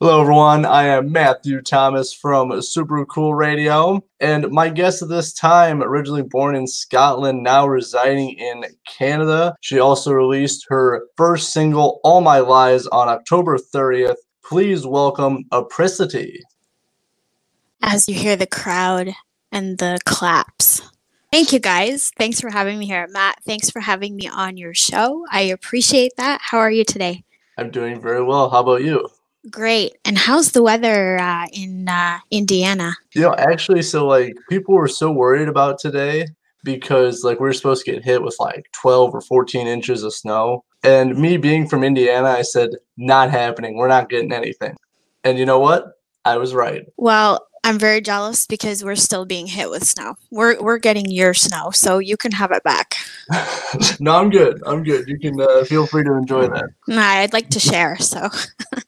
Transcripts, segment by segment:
Hello, everyone. I am Matthew Thomas from Super Cool Radio, and my guest at this time, originally born in Scotland, now residing in Canada. She also released her first single, All My Lies, on October 30th. Please welcome Apricity. As you hear the crowd and the claps. Thank you guys. Thanks for having me here. Matt, thanks for having me on your show. I appreciate that. How are you today? I'm doing very well. How about you? Great. And how's the weather uh, in uh, Indiana? You know, actually, so like people were so worried about today because like we are supposed to get hit with like 12 or 14 inches of snow. And me being from Indiana, I said, not happening. We're not getting anything. And you know what? I was right. Well, I'm very jealous because we're still being hit with snow. We're we're getting your snow, so you can have it back. no, I'm good. I'm good. You can uh, feel free to enjoy that. Nah, I'd like to share. So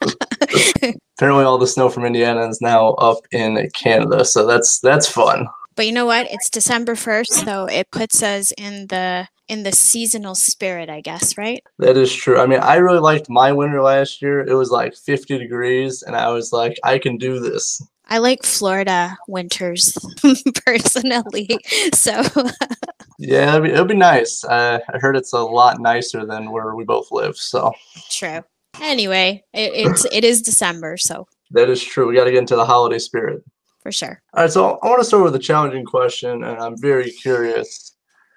apparently, all the snow from Indiana is now up in Canada, so that's that's fun. But you know what? It's December first, so it puts us in the in the seasonal spirit, I guess, right? That is true. I mean, I really liked my winter last year. It was like 50 degrees, and I was like, I can do this. I like Florida winters personally. So yeah, it'll be, it'll be nice. Uh, I heard it's a lot nicer than where we both live. So true. Anyway, it, it's it is December, so that is true. We got to get into the holiday spirit for sure. All right, so I want to start with a challenging question, and I'm very curious.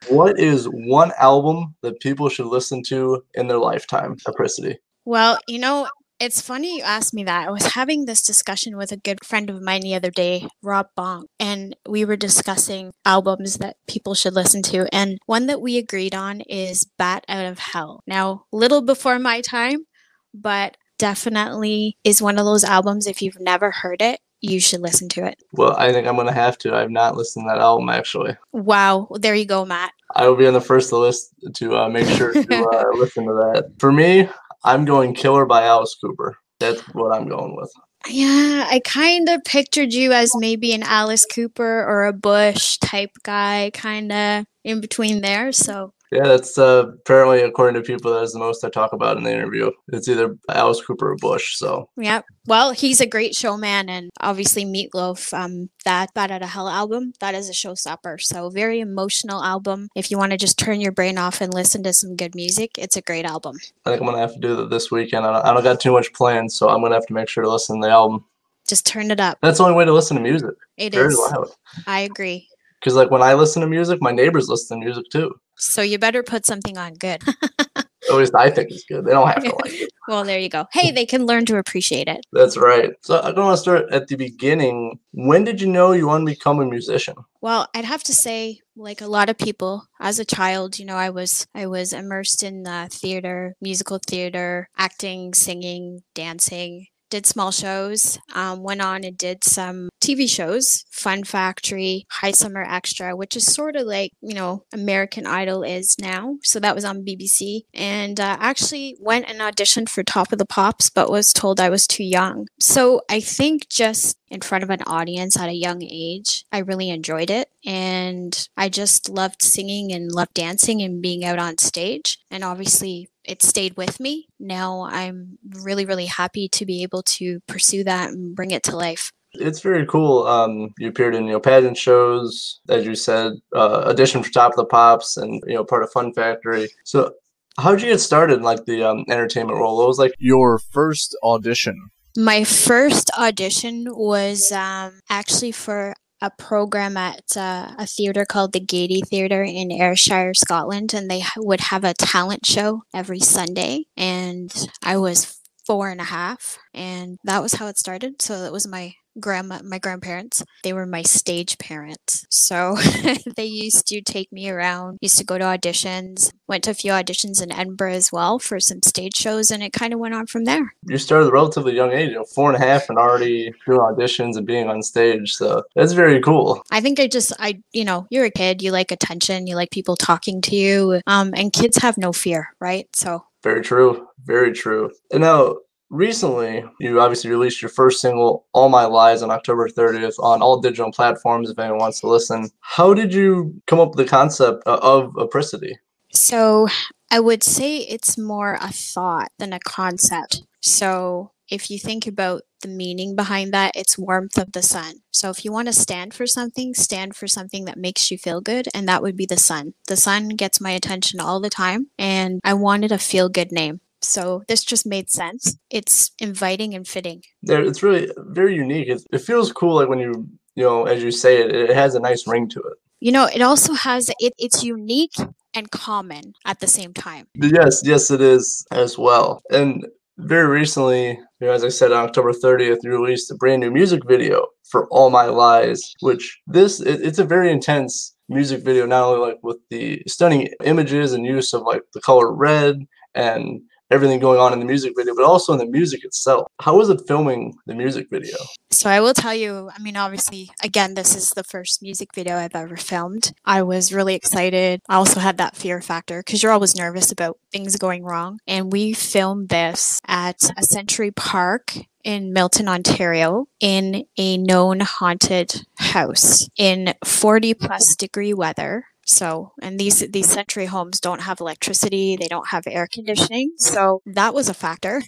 What is one album that people should listen to in their lifetime? Apricity. Well, you know, it's funny you asked me that. I was having this discussion with a good friend of mine the other day, Rob Bong, and we were discussing albums that people should listen to. And one that we agreed on is Bat Out of Hell. Now, little before my time, but definitely is one of those albums, if you've never heard it, you should listen to it. Well, I think I'm going to have to. I've not listened to that album actually. Wow. There you go, Matt. I will be on the first list to uh, make sure to uh, listen to that. For me, I'm going Killer by Alice Cooper. That's what I'm going with. Yeah, I kind of pictured you as maybe an Alice Cooper or a Bush type guy, kind of in between there. So yeah, that's uh, apparently, according to people, that is the most I talk about in the interview. It's either Alice Cooper or Bush. So yeah, well, he's a great showman, and obviously Meatloaf. Um, that Bat Out of Hell album, that is a showstopper. So very emotional album. If you want to just turn your brain off and listen to some good music, it's a great album. I think I'm gonna have to do that this weekend. I don't, I don't got too much planned, so I'm gonna have to make sure to listen to the album. Just turn it up. That's the only way to listen to music. It very is. loud. I agree. Because like when I listen to music, my neighbors listen to music too. So you better put something on good. At least I think it's good. They don't have to like it. well, there you go. Hey, they can learn to appreciate it. That's right. So I don't want to start at the beginning. When did you know you want to become a musician? Well, I'd have to say, like a lot of people, as a child, you know, I was I was immersed in uh, theater, musical theater, acting, singing, dancing did small shows, um, went on and did some TV shows, Fun Factory, High Summer Extra, which is sort of like, you know, American Idol is now. So that was on BBC. And uh, actually went and auditioned for Top of the Pops, but was told I was too young. So I think just in front of an audience at a young age, I really enjoyed it. And I just loved singing and loved dancing and being out on stage. And obviously, it stayed with me. Now I'm really, really happy to be able to pursue that and bring it to life. It's very cool. Um, you appeared in you know pageant shows, as you said, uh, audition for Top of the Pops, and you know part of Fun Factory. So, how did you get started in like the um, entertainment role? What was like your first audition? My first audition was um, actually for a program at uh, a theater called the Gaiety Theater in Ayrshire, Scotland, and they would have a talent show every Sunday. And I was four and a half, and that was how it started. So that was my grandma my grandparents they were my stage parents. So they used to take me around used to go to auditions went to a few auditions in edinburgh as well for some stage shows and it kind of went on from there. You started at a relatively young age you know four and a half and already doing auditions and being on stage so that's very cool. I think i just i you know you're a kid you like attention you like people talking to you um, and kids have no fear right? So very true very true. And now recently you obviously released your first single all my lies on october 30th on all digital platforms if anyone wants to listen how did you come up with the concept uh, of apricity so i would say it's more a thought than a concept so if you think about the meaning behind that, it's warmth of the sun. So if you want to stand for something, stand for something that makes you feel good, and that would be the sun. The sun gets my attention all the time, and I wanted a feel good name. So this just made sense. It's inviting and fitting. There, it's really very unique. It, it feels cool, like when you, you know, as you say it, it has a nice ring to it. You know, it also has it. It's unique and common at the same time. Yes, yes, it is as well. And very recently, you know, as I said, on October 30th, you released a brand new music video for All My Lies, which this it, it's a very intense music video, not only like with the stunning images and use of like the color red and everything going on in the music video, but also in the music itself. How was it filming the music video? So I will tell you, I mean, obviously, again, this is the first music video I've ever filmed. I was really excited. I also had that fear factor because you're always nervous about things going wrong. And we filmed this at a Century Park in Milton, Ontario, in a known haunted house in 40 plus degree weather so, and these these century homes don't have electricity, they don't have air conditioning. So, that was a factor.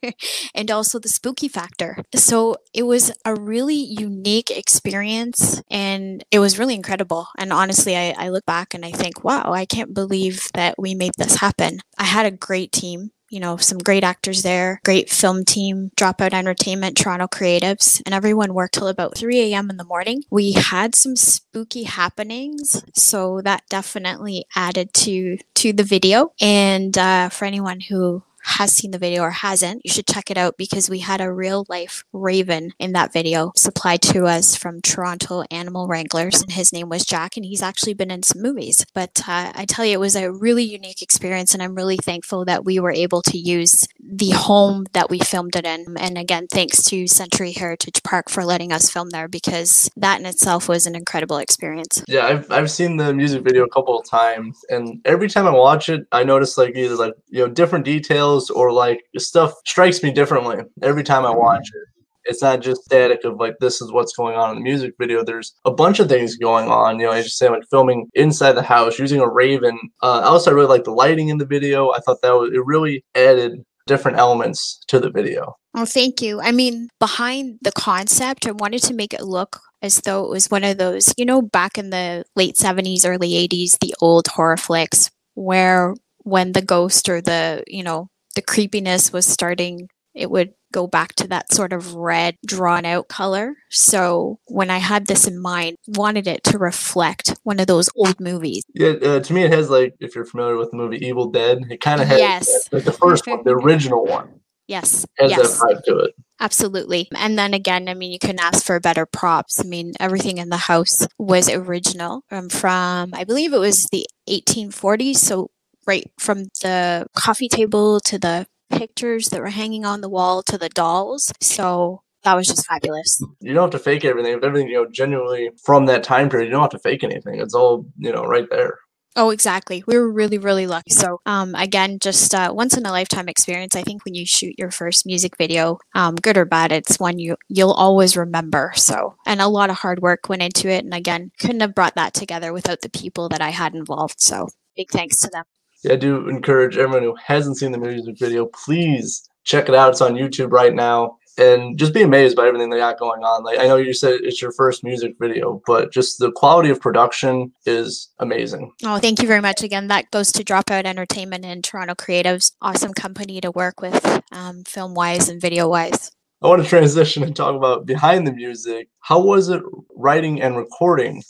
and also the spooky factor. So, it was a really unique experience and it was really incredible. And honestly, I, I look back and I think, wow, I can't believe that we made this happen. I had a great team you know, some great actors there, great film team, Dropout Entertainment, Toronto Creatives, and everyone worked till about 3 a.m. in the morning. We had some spooky happenings, so that definitely added to to the video. And uh, for anyone who has seen the video or hasn't, you should check it out because we had a real life raven in that video supplied to us from Toronto Animal Wranglers. And his name was Jack, and he's actually been in some movies. But uh, I tell you, it was a really unique experience, and I'm really thankful that we were able to use the home that we filmed it in. And again, thanks to Country Heritage Park for letting us film there because that in itself was an incredible experience. Yeah, I've, I've seen the music video a couple of times, and every time I watch it, I notice like either like, you know, different details or like stuff strikes me differently every time I watch it. It's not just static of like this is what's going on in the music video. There's a bunch of things going on. You know, I just say like filming inside the house using a Raven. Uh, also, I really like the lighting in the video. I thought that was it really added different elements to the video. Oh, thank you. I mean, behind the concept, I wanted to make it look as though it was one of those, you know, back in the late 70s, early 80s, the old horror flicks where when the ghost or the, you know, the creepiness was starting, it would go back to that sort of red drawn out color. So when I had this in mind, wanted it to reflect one of those old movies. Yeah, uh, to me it has like if you're familiar with the movie Evil Dead, it kind of has yes. like the first one, the original one. Yes. Has yes. that vibe to it. Absolutely. And then again, I mean, you can ask for better props. I mean, everything in the house was original um, from, I believe it was the 1840s. So right from the coffee table to the pictures that were hanging on the wall to the dolls. So that was just fabulous. You don't have to fake everything. If everything, you know, genuinely from that time period, you don't have to fake anything. It's all, you know, right there. Oh, exactly. We were really, really lucky. So, um, again, just uh, once in a lifetime experience. I think when you shoot your first music video, um, good or bad, it's one you you'll always remember. So, and a lot of hard work went into it. And again, couldn't have brought that together without the people that I had involved. So, big thanks to them. I do encourage everyone who hasn't seen the music video, please check it out. It's on YouTube right now. And just be amazed by everything they got going on. Like I know you said it's your first music video, but just the quality of production is amazing. Oh, thank you very much again. That goes to Dropout Entertainment and Toronto Creatives. Awesome company to work with, um, film wise and video wise. I want to transition and talk about behind the music. How was it writing and recording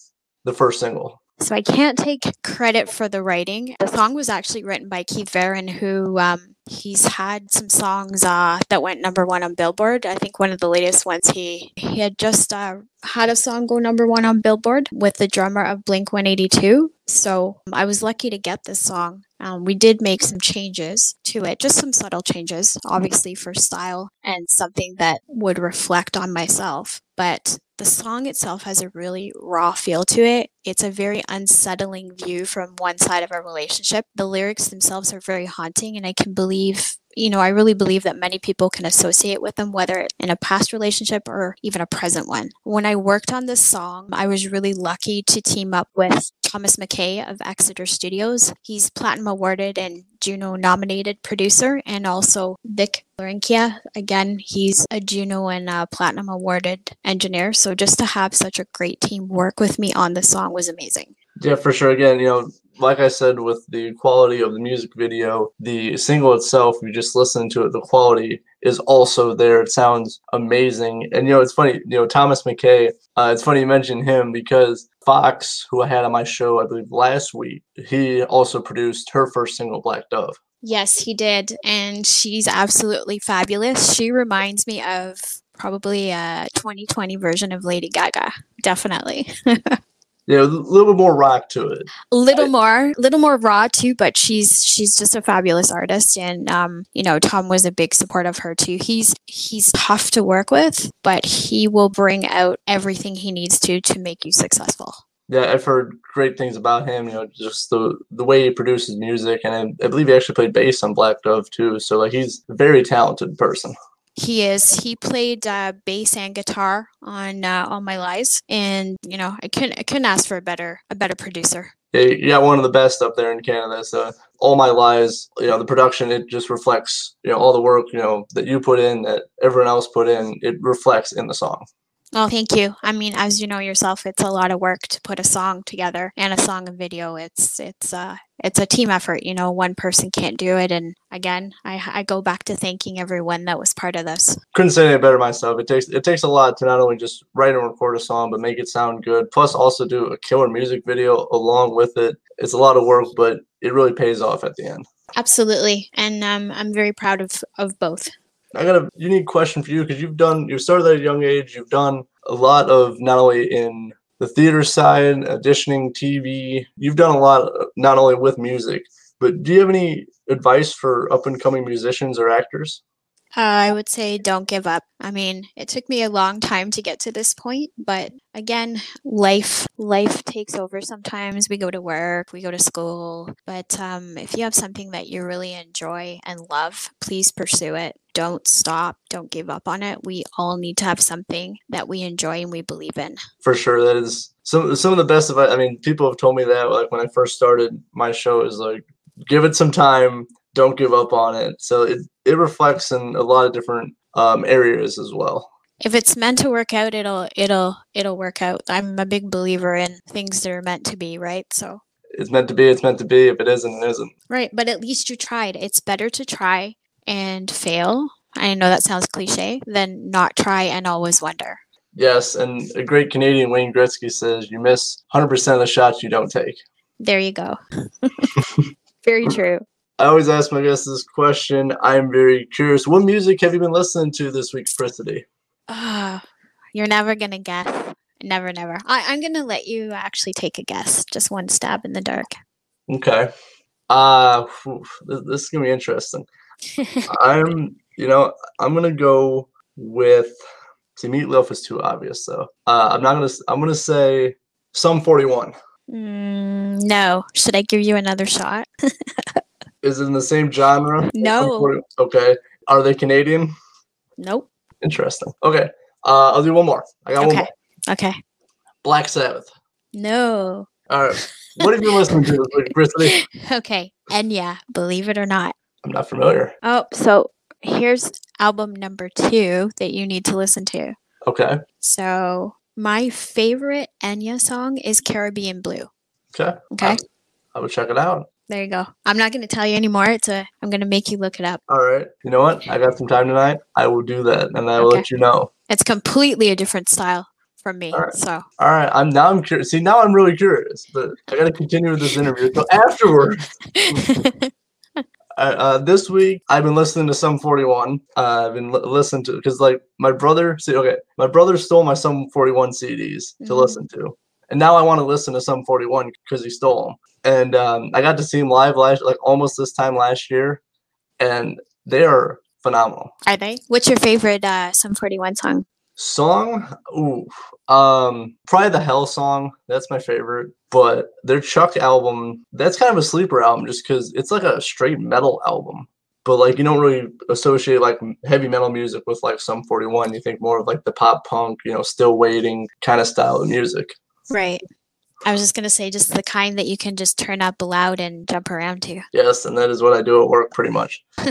the first single? So I can't take credit for the writing. The song was actually written by Keith Varon, who um, he's had some songs uh, that went number one on Billboard. I think one of the latest ones he he had just uh, had a song go number one on Billboard with the drummer of Blink 182. So um, I was lucky to get this song. Um, we did make some changes to it, just some subtle changes, obviously for style and something that would reflect on myself. But the song itself has a really raw feel to it. It's a very unsettling view from one side of a relationship. The lyrics themselves are very haunting, and I can believe you know, I really believe that many people can associate with them, whether in a past relationship or even a present one. When I worked on this song, I was really lucky to team up with Thomas McKay of Exeter Studios. He's platinum awarded and Juno nominated producer, and also Vic Florencia, again, he's a Juno and Platinum awarded engineer. So just to have such a great team work with me on the song was amazing. Yeah, for sure. Again, you know, like I said, with the quality of the music video, the single itself, you just listen to it, the quality is also there. It sounds amazing. And, you know, it's funny, you know, Thomas McKay, uh, it's funny you mention him because Fox, who I had on my show, I believe last week, he also produced her first single, Black Dove. Yes, he did. And she's absolutely fabulous. She reminds me of probably a 2020 version of Lady Gaga. Definitely. yeah, a little bit more rock to it. A little more, a little more raw too, but she's she's just a fabulous artist, and um, you know, Tom was a big support of her too. He's he's tough to work with, but he will bring out everything he needs to to make you successful. Yeah, I've heard great things about him. You know, just the the way he produces music, and I, I believe he actually played bass on Black Dove too. So like, he's a very talented person. He is. He played uh, bass and guitar on uh, All My Lies, and you know, I couldn't I couldn't ask for a better a better producer. Yeah, one of the best up there in Canada. So All My Lies, you know, the production it just reflects you know all the work you know that you put in, that everyone else put in. It reflects in the song. Oh, thank you. I mean, as you know yourself, it's a lot of work to put a song together and a song and video. It's it's uh it's a team effort. You know, one person can't do it. And again, I I go back to thanking everyone that was part of this. Couldn't say any better myself. It takes it takes a lot to not only just write and record a song, but make it sound good. Plus, also do a killer music video along with it. It's a lot of work, but it really pays off at the end. Absolutely, and um, I'm very proud of of both. I got a unique question for you because you've done you started at a young age. You've done a lot of not only in the theater side, auditioning, TV. You've done a lot not only with music, but do you have any advice for up and coming musicians or actors? I would say don't give up. I mean, it took me a long time to get to this point, but again, life life takes over sometimes. We go to work, we go to school, but um, if you have something that you really enjoy and love, please pursue it. Don't stop. Don't give up on it. We all need to have something that we enjoy and we believe in. For sure, that is some some of the best advice. I mean, people have told me that like when I first started my show is like give it some time don't give up on it. So it, it reflects in a lot of different um, areas as well. If it's meant to work out, it'll it'll it'll work out. I'm a big believer in things that are meant to be, right? So it's meant to be, it's meant to be. If it isn't, it isn't. Right, but at least you tried. It's better to try and fail. I know that sounds cliche, than not try and always wonder. Yes, and a great Canadian Wayne Gretzky says you miss 100% of the shots you don't take. There you go. Very true. I always ask my guests this question. I'm very curious. What music have you been listening to this week, Apricity? Uh, you're never gonna guess. Never, never. I, I'm gonna let you actually take a guess. Just one stab in the dark. Okay. Uh this, this is gonna be interesting. I'm, you know, I'm gonna go with. See, Meatloaf is too obvious, though. Uh, I'm not gonna. I'm gonna say Sum 41. Mm, no. Should I give you another shot? is in the same genre? No. Okay. Are they Canadian? Nope. Interesting. Okay. Uh, I'll do one more. I got okay. one more. Okay. Black Sabbath. No. All right. What have you listening to Brittany? Okay. Enya, believe it or not. I'm not familiar. Oh, so here's album number two that you need to listen to. Okay. So my favorite Enya song is Caribbean Blue. Okay. Okay. I, I will check it out. There you go. I'm not going to tell you anymore. It's a. I'm going to make you look it up. All right. You know what? I got some time tonight. I will do that, and I will Okay. let you know. It's completely a different style from me. All right. So All right. I'm now. I'm curious. See, now I'm really curious, but I got to continue with this interview. So afterward, uh, uh, this week I've been listening to Sum 41. Uh, I've been li- listening to because like my brother. See, okay, my brother stole my Sum 41 CDs to Mhm. listen to, and now I want to listen to Sum 41 because he stole them. And um, I got to see him live last, like almost this time last year, and they are phenomenal. are they? What's your favorite uh, Sum 41 song? Song, ooh, um, probably the Hell song. That's my favorite. But their Chuck album, that's kind of a sleeper album, just because it's like a straight metal album. But like you don't really associate like heavy metal music with like Sum 41. You think more of like the pop punk, you know, still waiting kind of style of music. Right. I was just gonna say just the kind that you can just turn up loud and jump around to. Yes, and that is what I do at work pretty much.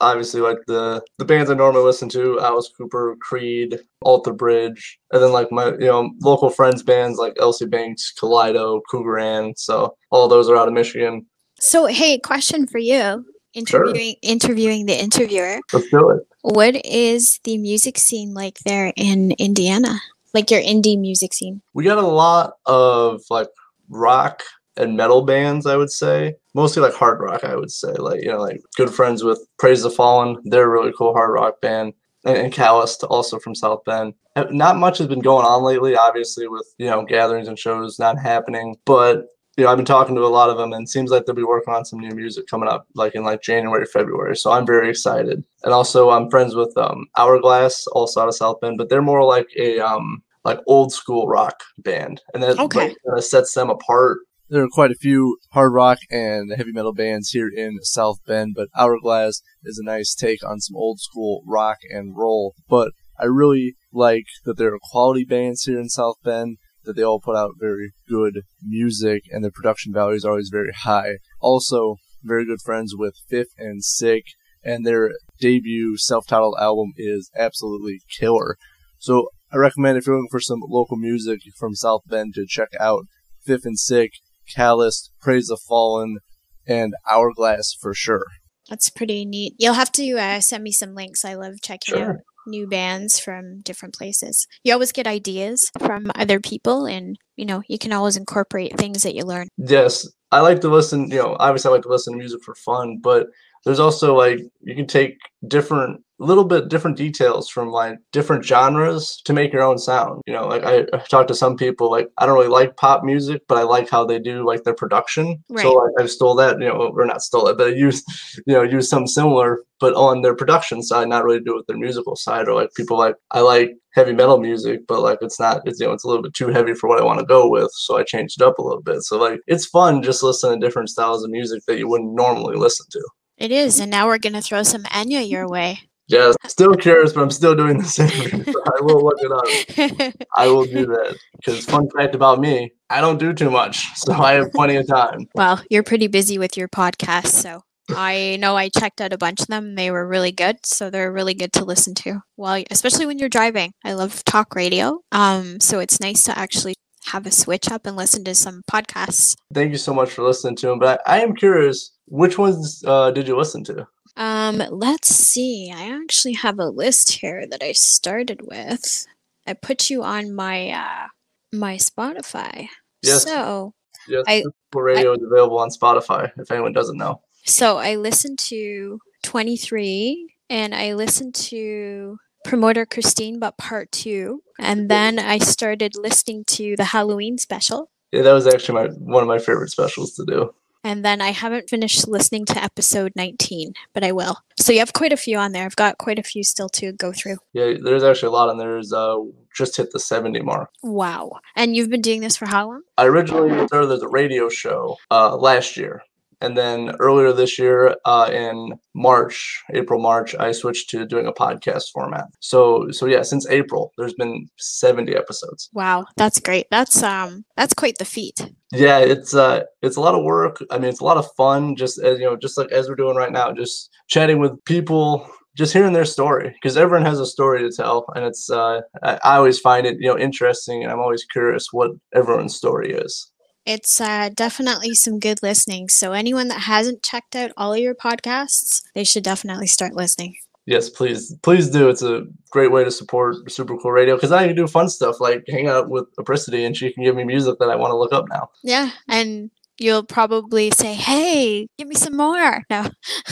Obviously, like the the bands I normally listen to, Alice Cooper, Creed, Alter Bridge, and then like my you know local friends bands like Elsie Banks, Kaleido, Cougaran. So all those are out of Michigan. So, hey, question for you. Interviewing interviewing the interviewer. Let's do it. What is the music scene like there in Indiana? Like your indie music scene? We got a lot of like rock and metal bands, I would say. Mostly like hard rock, I would say. Like, you know, like good friends with Praise the Fallen. They're a really cool hard rock band. And, and Calloused, also from South Bend. Not much has been going on lately, obviously, with, you know, gatherings and shows not happening. But you know, I've been talking to a lot of them and it seems like they'll be working on some new music coming up like in like January, February. So I'm very excited. And also I'm friends with um Hourglass, also out of South Bend, but they're more like a um like old school rock band. And that Okay. like, kinda sets them apart. There are quite a few hard rock and heavy metal bands here in South Bend, but Hourglass is a nice take on some old school rock and roll. But I really like that there are quality bands here in South Bend, that they all put out very good music and the production value is always very high. Also, very good friends with Fifth and Sick, and their debut self-titled album is absolutely killer. So I recommend if you're looking for some local music from South Bend to check out Fifth and Sick, Callous, Praise the Fallen, and Hourglass for sure. That's pretty neat. You'll have to uh, send me some links. I love checking out new bands from different places. You always get ideas from other people, and you know you can always incorporate things that you learn. Yes. I like to listen, you know, obviously I like to listen to music for fun, but there's also like you can take different little bit different details from like different genres to make your own sound. You know, like I, I talked to some people like I don't really like pop music, but I like how they do like their production. So like, I stole that, you know, or not stole it, but I used, you know, used something similar, but on their production side, not really do it with their musical side. Or like people like I like heavy metal music, but like it's not, it's you know, it's a little bit too heavy for what I want to go with. So I changed it up a little bit. So like it's fun just listening to different styles of music that you wouldn't normally listen to. It is, and now we're gonna throw some Enya your way. Yeah, still curious, but I'm still doing the same. I will look it up. I will do that. Because fun fact about me, I don't do too much, so I have plenty of time. well, you're pretty busy with your podcast, so I know I checked out a bunch of them. They were really good, so they're really good to listen to. Well, especially when you're driving. I love talk radio, um, so it's nice to actually have a switch up and listen to some podcasts. Thank you so much for listening to them. But I, I am curious, which ones uh, did you listen to? Um, let's see. I actually have a list here that I started with. I put you on my uh my Spotify. Yes. So Yes, I- Radio is available on Spotify. If anyone doesn't know. so I listened to 23 and I listened to Promoter Christine but part 2 and then I started listening to the Halloween special Yeah, that was actually my one of my favorite specials to do. and then I haven't finished listening to episode 19, but I will. So you have quite a few on there. I've got quite a few still to go through. Yeah, there's actually a lot on there. There's uh, just hit the 70 mark. Wow. And you've been doing this for how long? I originally started as a radio show uh, last year. And then earlier this year, uh, in March, April, March, I switched to doing a podcast format. So, so yeah, since April, there's been 70 episodes. Wow, that's great. That's um that's quite the feat. Yeah, it's uh, it's a lot of work. I mean, it's a lot of fun. Just as you know, just like as we're doing right now, just chatting with people, just hearing their story because everyone has a story to tell, and it's uh, I, I always find it you know interesting, and I'm always curious what everyone's story is. It's uh, definitely some good listening. So anyone that hasn't checked out all of your podcasts, they should definitely start listening. Yes, please, please do. It's a great way to support Super Cool Radio because I can do fun stuff like hang out with Apricity and she can give me music that I want to look up now. Yeah, and you'll probably say, "Hey, give me some more." No.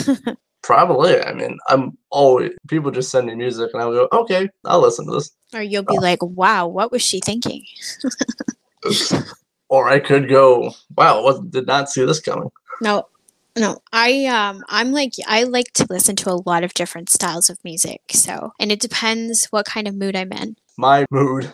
Probably. I mean, I'm always people just send me music and I'll go, okay, I'll listen to this. or you'll be like, "Wow, what was she thinking?" Or I could go, wow, what did not see this coming. No. No, I um I'm like I like to listen to a lot of different styles of music. So, and it depends what kind of mood I'm in. My mood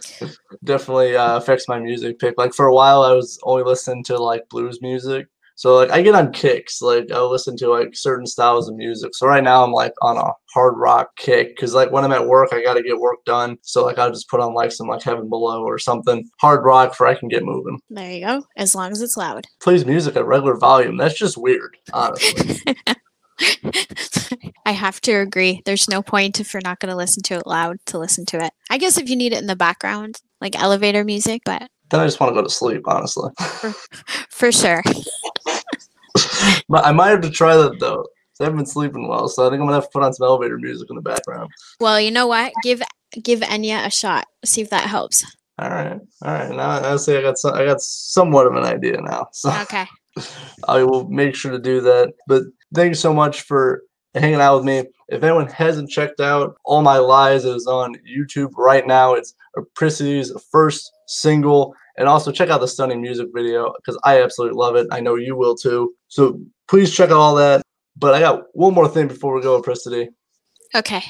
definitely uh, affects my music pick. Like for a while, I was only listening to like blues music. So like I get on kicks, like I'll listen to like certain styles of music. So right now I'm like on a hard rock kick because like when I'm at work, I got to get work done. So like I'll just put on like some like Heaven Below or something hard rock for I can get moving. There you go. As long as it's loud. Plays music at regular volume. That's just weird, honestly. I have to agree. There's no point if you're not going to listen to it loud to listen to it. I guess if you need it in the background, like elevator music, but Then I just want to go to sleep, honestly. for sure. I might have to try that though. I haven't been sleeping well, so I think I'm gonna have to put on some elevator music in the background. Well, you know what? Give give Enya a shot. See if that helps. All right, all right. Now I say I got some, I got somewhat of an idea now, so Okay. I will make sure to do that. But thank you so much for hanging out with me. If anyone hasn't checked out All My Lies, it is on YouTube right now. It's Apricity's first single. And also check out the stunning music video because I absolutely love it. I know you will too. So please check out all that. But I got one more thing before we go, Apricity. Okay.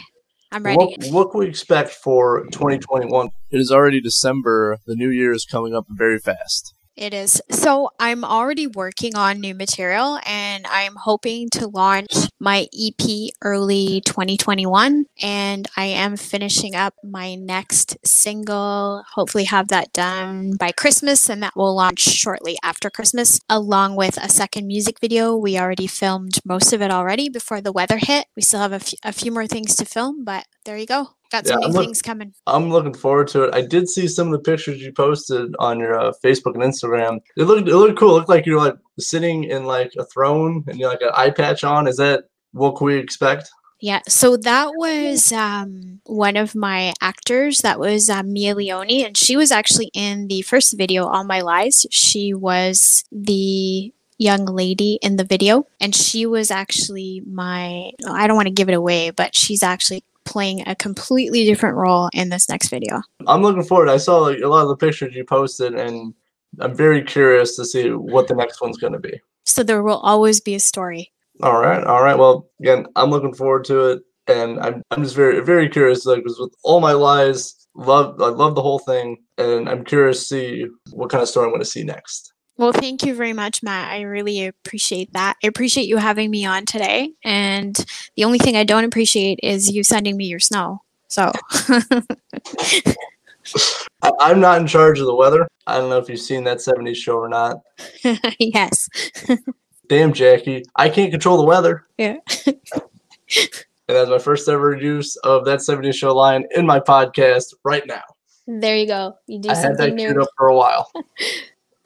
I'm ready. What, what can we expect for 2021? It is already December. The new year is coming up very fast. It is. So I'm already working on new material and I'm hoping to launch my EP early 2021. And I am finishing up my next single, hopefully have that done by Christmas and that will launch shortly after Christmas, along with a second music video. We already filmed most of it already before the weather hit. We still have a f- a few more things to film, but there you go. Got some Yeah, new look- things coming. I'm looking forward to it. I did see some of the pictures you posted on your uh, Facebook and Instagram. It looked it looked cool. It looked like you're like sitting in like a throne and you're like an eye patch on. Is that what can we expect? Yeah, so that was um, one of my actors. That was uh, Mia Leone, and she was actually in the first video, All My Lies. She was the young lady in the video, and she was actually my. I don't want to give it away, but she's actually playing a completely different role in this next video. I'm looking forward. I saw like a lot of the pictures you posted, and I'm very curious to see what the next one's going to be. So there will always be a story. All right, all right. Well, again, I'm looking forward to it, and I'm I'm just very very curious. Like, 'cause with all my lies, love I love the whole thing, and I'm curious to see what kind of story I'm going to see next. Well, thank you very much, Matt. I really appreciate that. I appreciate you having me on today. And the only thing I don't appreciate is you sending me your snow. So, I'm not in charge of the weather. I don't know if you've seen that 70s show or not. yes. Damn, Jackie, I can't control the weather. Yeah. and that's my first ever use of that 70s show line in my podcast right now. There you go. You do I had something that queued up for a while.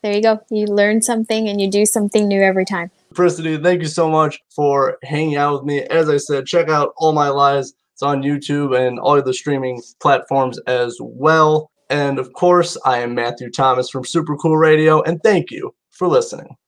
There you go. You learn something and you do something new every time. Apricity, thank you so much for hanging out with me. As I said, check out All My Lies. It's on YouTube and all the streaming platforms as well. And of course, I am Matthew Thomas from Super Cool Radio, and thank you for listening.